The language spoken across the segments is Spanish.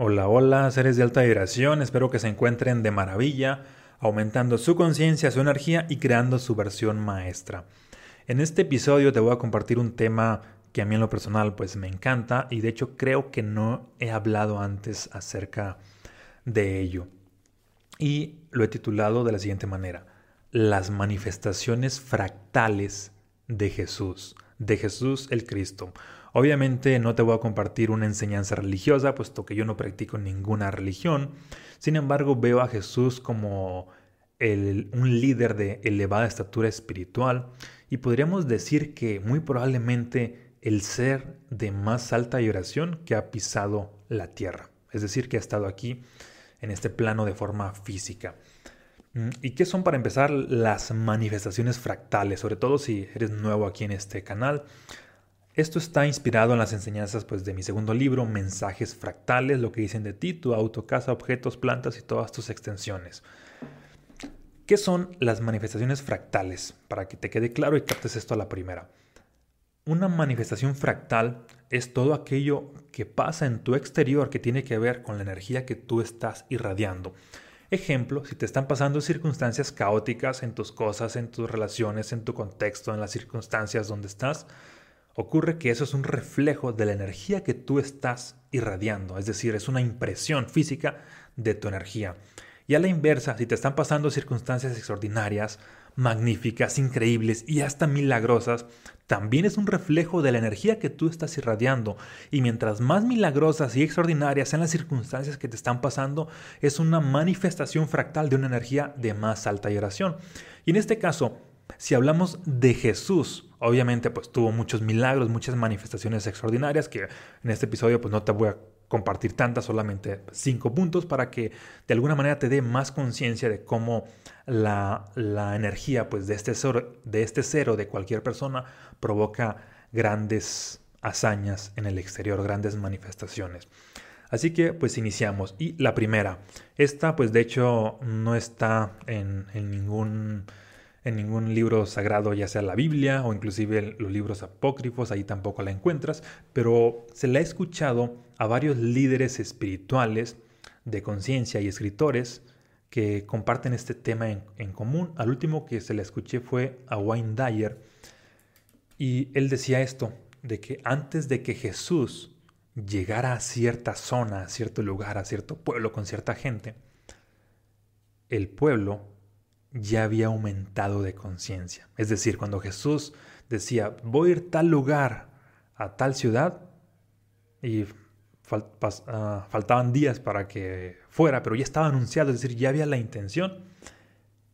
Hola, hola, seres de alta vibración, espero que se encuentren de maravilla, aumentando su conciencia, su energía y creando su versión maestra. En este episodio te voy a compartir un tema que a mí en lo personal pues me encanta y de hecho creo que no he hablado antes acerca de ello. Y lo he titulado de la siguiente manera, las manifestaciones fractales de Jesús, de Jesús el Cristo. Obviamente no te voy a compartir una enseñanza religiosa, puesto que yo no practico ninguna religión. Sin embargo, veo a Jesús como un líder de elevada estatura espiritual y podríamos decir que muy probablemente el ser de más alta vibración que ha pisado la tierra. Es decir, que ha estado aquí en este plano de forma física. Mm, ¿Y qué son para empezar las manifestaciones fractales? Sobre todo si eres nuevo aquí en este canal. Esto está inspirado en las enseñanzas pues, de mi segundo libro, Mensajes Fractales, lo que dicen de ti, tu auto, casa, objetos, plantas y todas tus extensiones. ¿Qué son las manifestaciones fractales? Para que te quede claro y captes esto a la primera. Una manifestación fractal es todo aquello que pasa en tu exterior que tiene que ver con la energía que tú estás irradiando. Ejemplo, si te están pasando circunstancias caóticas en tus cosas, en tus relaciones, en tu contexto, en las circunstancias donde estás, ocurre que eso es un reflejo de la energía que tú estás irradiando, es decir, es una impresión física de tu energía. Y a la inversa, si te están pasando circunstancias extraordinarias, magníficas, increíbles y hasta milagrosas, también es un reflejo de la energía que tú estás irradiando. Y mientras más milagrosas y extraordinarias sean las circunstancias que te están pasando, es una manifestación fractal de una energía de más alta vibración. Y en este caso, si hablamos de Jesús, obviamente pues tuvo muchos milagros, muchas manifestaciones extraordinarias que en este episodio pues no te voy a compartir tantas, solamente cinco puntos para que de alguna manera te dé más conciencia de cómo la, energía pues de este, cero, de este cero de cualquier persona provoca grandes hazañas en el exterior, grandes manifestaciones. Así que pues iniciamos. Y la primera, esta pues de hecho no está en, en ningún en ningún libro sagrado, ya sea la Biblia o inclusive los libros apócrifos, ahí tampoco la encuentras, pero se la ha escuchado a varios líderes espirituales de conciencia y escritores que comparten este tema en, común. Al último que se le escuché fue a Wayne Dyer y él decía esto, de que antes de que Jesús llegara a cierta zona, a cierto lugar, a cierto pueblo con cierta gente, el pueblo ya había aumentado de conciencia. Es decir, cuando Jesús decía, voy a ir tal lugar, a tal ciudad, y ah, faltaban días para que fuera, pero ya estaba anunciado, es decir, ya había la intención,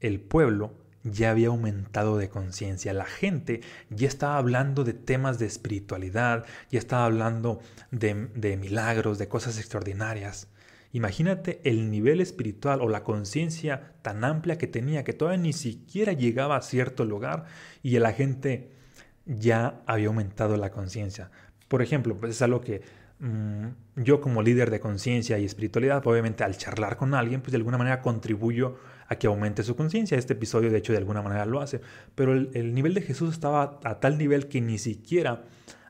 el pueblo ya había aumentado de conciencia, la gente ya estaba hablando de temas de espiritualidad, ya estaba hablando de milagros, de cosas extraordinarias. Imagínate el nivel espiritual o la conciencia tan amplia que tenía que todavía ni siquiera llegaba a cierto lugar y la gente ya había aumentado la conciencia. Por ejemplo, pues es algo que mm, yo como líder de conciencia y espiritualidad, obviamente al charlar con alguien, pues de alguna manera contribuyo a que aumente su conciencia. Este episodio de hecho de alguna manera lo hace. Pero el nivel de Jesús estaba a tal nivel que ni siquiera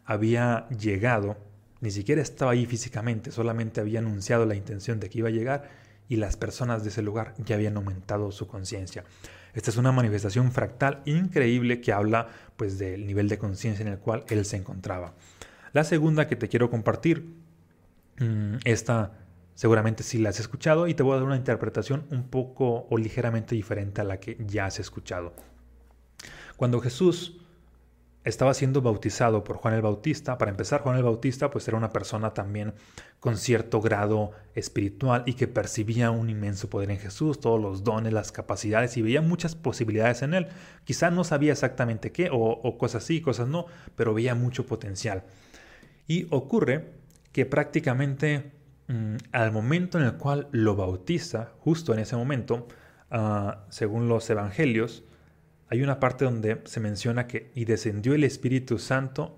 había llegado ni siquiera estaba ahí físicamente, solamente había anunciado la intención de que iba a llegar y las personas de ese lugar ya habían aumentado su conciencia. Esta es una manifestación fractal increíble que habla pues del nivel de conciencia en el cual él se encontraba. La segunda que te quiero compartir, mm, esta seguramente sí la has escuchado y te voy a dar una interpretación un poco o ligeramente diferente a la que ya has escuchado. Cuando Jesús estaba siendo bautizado por Juan el Bautista. Para empezar, Juan el Bautista pues era una persona también con cierto grado espiritual y que percibía un inmenso poder en Jesús, todos los dones, las capacidades y veía muchas posibilidades en él. Quizá no sabía exactamente qué o, cosas sí, cosas no, pero veía mucho potencial. Y ocurre que prácticamente mm, al momento en el cual lo bautiza, justo en ese momento, ah, según los evangelios, hay una parte donde se menciona que y descendió el Espíritu Santo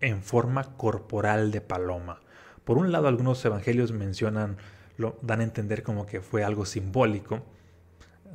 en forma corporal de paloma. Por un lado, algunos evangelios mencionan, lo dan a entender como que fue algo simbólico,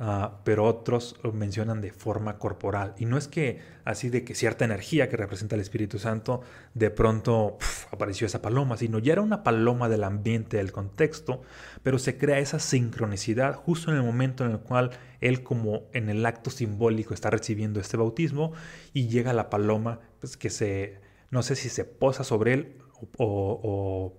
Ah, pero otros lo mencionan de forma corporal. Y no es que así de que cierta energía que representa el Espíritu Santo, de pronto apareció esa paloma, sino ya era una paloma del ambiente, del contexto, pero se crea esa sincronicidad justo en el momento en el cual él como en el acto simbólico está recibiendo este bautismo y llega la paloma pues, que se, no sé si se posa sobre él o,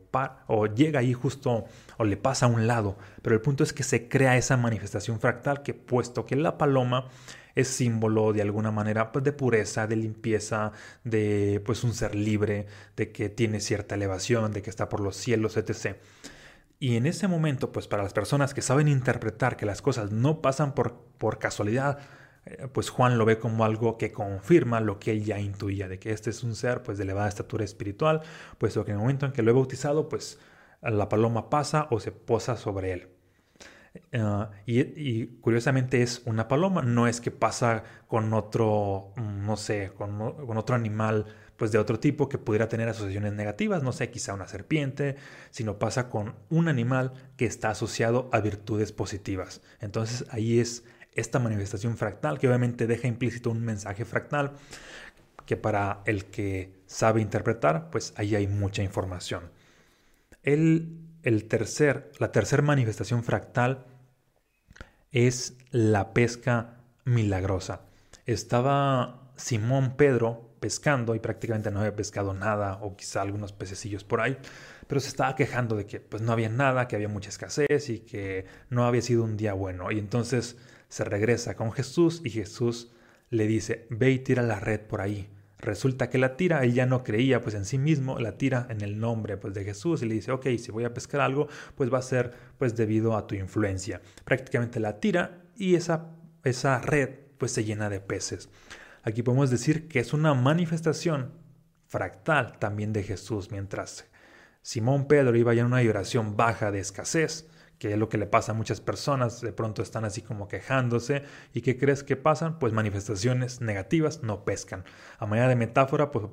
llega ahí justo o le pasa a un lado, pero el punto es que se crea esa manifestación fractal que puesto que la paloma es símbolo de alguna manera pues, de pureza, de limpieza, de pues un ser libre, de que tiene cierta elevación, de que está por los cielos, etc. Y en ese momento, pues para las personas que saben interpretar que las cosas no pasan por, por casualidad, pues Juan lo ve como algo que confirma lo que él ya intuía, de que este es un ser pues de elevada estatura espiritual, puesto que en el momento en que lo he bautizado, pues la paloma pasa o se posa sobre él. Eh, y, curiosamente es una paloma, no es que pasa con otro, mm, no sé, con, con, otro animal pues de otro tipo que pudiera tener asociaciones negativas, no sé, quizá una serpiente, sino pasa con un animal que está asociado a virtudes positivas. Entonces ahí es esta manifestación fractal, que obviamente deja implícito un mensaje fractal, que para el que sabe interpretar, pues ahí hay mucha información. El, el tercer, la tercera manifestación fractal es la pesca milagrosa. Estaba Simón Pedro pescando y prácticamente no había pescado nada o quizá algunos pececillos por ahí, pero se estaba quejando de que pues no había nada, que había mucha escasez y que no había sido un día bueno. Y entonces se regresa con Jesús y Jesús le dice, ve y tira la red por ahí. Resulta que la tira, él ya no creía pues en sí mismo, la tira en el nombre pues de Jesús y le dice, ok, si voy a pescar algo, pues va a ser pues debido a tu influencia. Prácticamente la tira y esa, esa red pues se llena de peces. Aquí podemos decir que es una manifestación fractal también de Jesús, mientras Simón Pedro iba ya en una oración baja de escasez, que es lo que le pasa a muchas personas, de pronto están así como quejándose y ¿qué crees que pasan? Pues manifestaciones negativas no pescan. A manera de metáfora, pues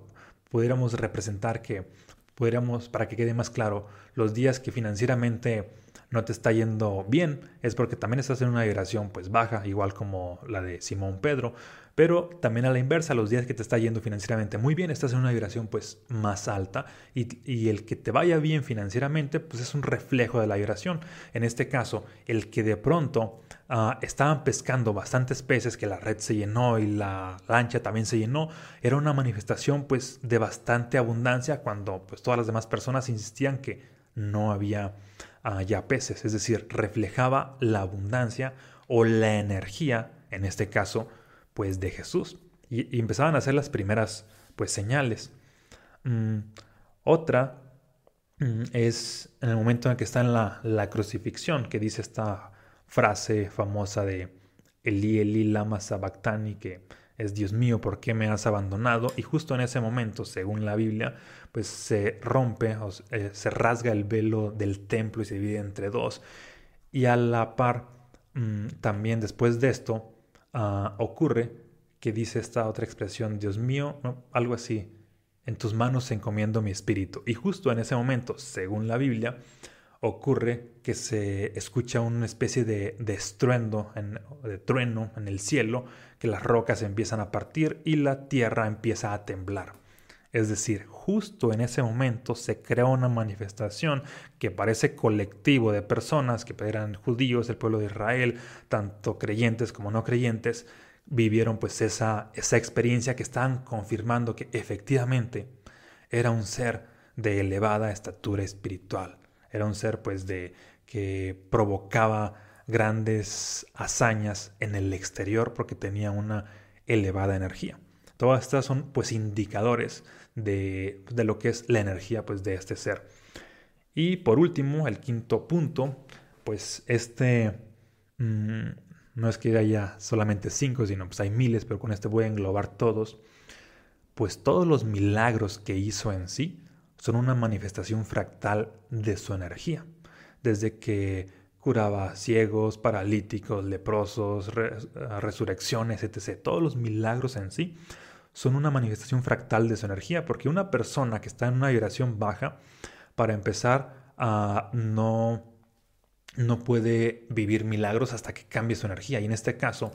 pudiéramos representar que, pudiéramos, para que quede más claro, los días que financieramente no te está yendo bien es porque también estás en una vibración pues baja, igual como la de Simón Pedro, pero también a la inversa, los días que te está yendo financieramente muy bien, estás en una vibración pues más alta y, el que te vaya bien financieramente pues es un reflejo de la vibración. En este caso, el que de pronto ah, estaban pescando bastantes peces, que la red se llenó y la lancha también se llenó, era una manifestación pues de bastante abundancia cuando pues todas las demás personas insistían que no había ah, ya peces, es decir, reflejaba la abundancia o la energía, en este caso, pues de Jesús. Y, empezaban a hacer las primeras pues señales. Mm, otra mm, es en el momento en que está en la, la, crucifixión, que dice esta frase famosa de Eli Eli lama sabactani, que es Dios mío, ¿por qué me has abandonado? Y justo en ese momento, según la Biblia, pues se rompe, eh, se rasga el velo del templo y se divide entre dos. Y a la par, mm, también después de esto, Ah, ocurre que dice esta otra expresión, Dios mío, algo así, en tus manos encomiendo mi espíritu. Y justo en ese momento, según la Biblia, ocurre que se escucha una especie de, estruendo, de trueno en el cielo, que las rocas empiezan a partir y la tierra empieza a temblar. Es decir, justo en ese momento se crea una manifestación que parece colectivo de personas que eran judíos, el pueblo de Israel, tanto creyentes como no creyentes, vivieron pues esa, esa experiencia que estaban confirmando que efectivamente era un ser de elevada estatura espiritual, era un ser pues de que provocaba grandes hazañas en el exterior porque tenía una elevada energía. Todas estas son pues indicadores de, lo que es la energía pues de este ser. Y por último, el quinto punto, pues este mm, no es que haya solamente cinco, sino pues hay miles, pero con este voy a englobar todos. Pues todos los milagros que hizo en sí son una manifestación fractal de su energía. Desde que curaba ciegos, paralíticos, leprosos, resurrecciones, etc. Todos los milagros en sí son una manifestación fractal de su energía, porque una persona que está en una vibración baja, para empezar, a no, no puede vivir milagros hasta que cambie su energía. Y en este caso,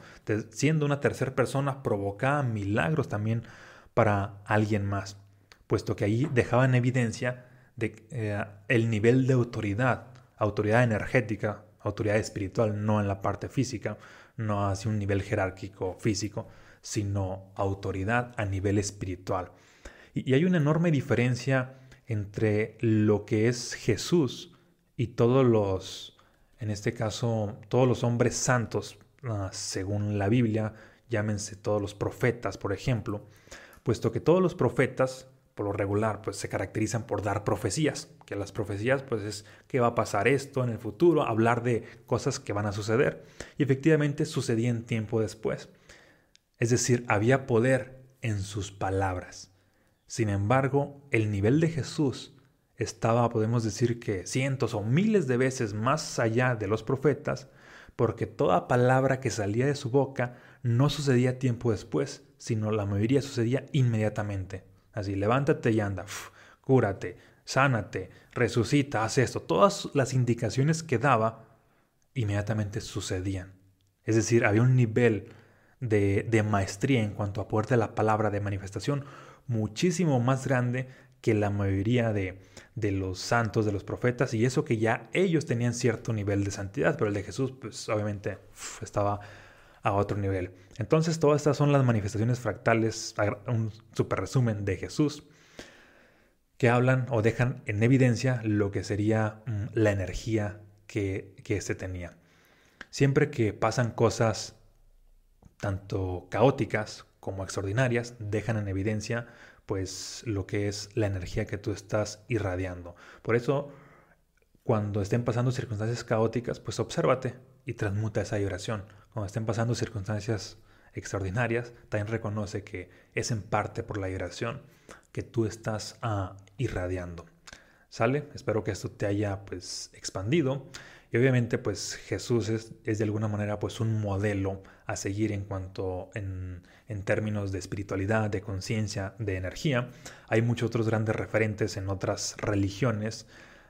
siendo una tercera persona, provocaba milagros también para alguien más, puesto que ahí dejaba en evidencia de, eh, el nivel de autoridad, autoridad energética, autoridad espiritual, no en la parte física, no hacia un nivel jerárquico físico, sino autoridad a nivel espiritual. Y, hay una enorme diferencia entre lo que es Jesús y todos los en este caso todos los hombres santos, ah, según la Biblia, llámense todos los profetas, por ejemplo, puesto que todos los profetas, por lo regular, pues se caracterizan por dar profecías, que las profecías pues es que va a pasar esto en el futuro, hablar de cosas que van a suceder, y efectivamente sucedían tiempo después. Es decir, había poder en sus palabras. Sin embargo, el nivel de Jesús estaba, podemos decir que cientos o miles de veces más allá de los profetas, porque toda palabra que salía de su boca no sucedía tiempo después, sino la mayoría sucedía inmediatamente. Así, levántate y anda, cúrate, sánate, resucita, haz esto. Todas las indicaciones que daba inmediatamente sucedían. Es decir, había un nivel de, de maestría en cuanto a poder de la palabra de manifestación muchísimo más grande que la mayoría de, de, los santos, de los profetas, y eso que ya ellos tenían cierto nivel de santidad, pero el de Jesús, pues obviamente estaba a otro nivel. Entonces, todas estas son las manifestaciones fractales, un super resumen de Jesús, que hablan o dejan en evidencia lo que sería mm, la energía que, que éste tenía. Siempre que pasan cosas tanto caóticas como extraordinarias, dejan en evidencia pues lo que es la energía que tú estás irradiando. Por eso, cuando estén pasando circunstancias caóticas, pues obsérvate y transmuta esa vibración. Cuando estén pasando circunstancias extraordinarias, también reconoce que es en parte por la vibración que tú estás ah, irradiando. ¿Sale? Espero que esto te haya pues expandido. Y obviamente pues Jesús es, es de alguna manera pues un modelo a seguir en cuanto en, en términos de espiritualidad, de conciencia, de energía. Hay muchos otros grandes referentes en otras religiones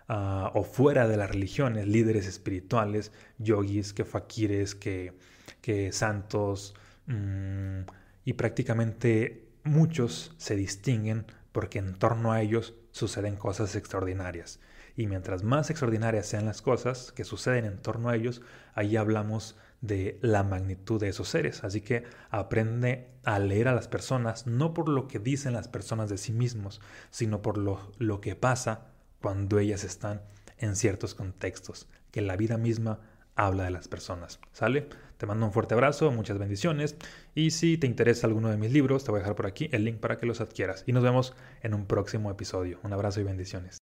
uh, o fuera de las religiones, líderes espirituales, yogis, que fakires, que, que santos mmm, y prácticamente muchos se distinguen porque en torno a ellos suceden cosas extraordinarias. Y mientras más extraordinarias sean las cosas que suceden en torno a ellos, ahí hablamos de la magnitud de esos seres. Así que aprende a leer a las personas no por lo que dicen las personas de sí mismos, sino por lo, lo que pasa cuando ellas están en ciertos contextos, que la vida misma habla de las personas. ¿Sale? Te mando un fuerte abrazo, muchas bendiciones y si te interesa alguno de mis libros, te voy a dejar por aquí el link para que los adquieras y nos vemos en un próximo episodio. Un abrazo y bendiciones.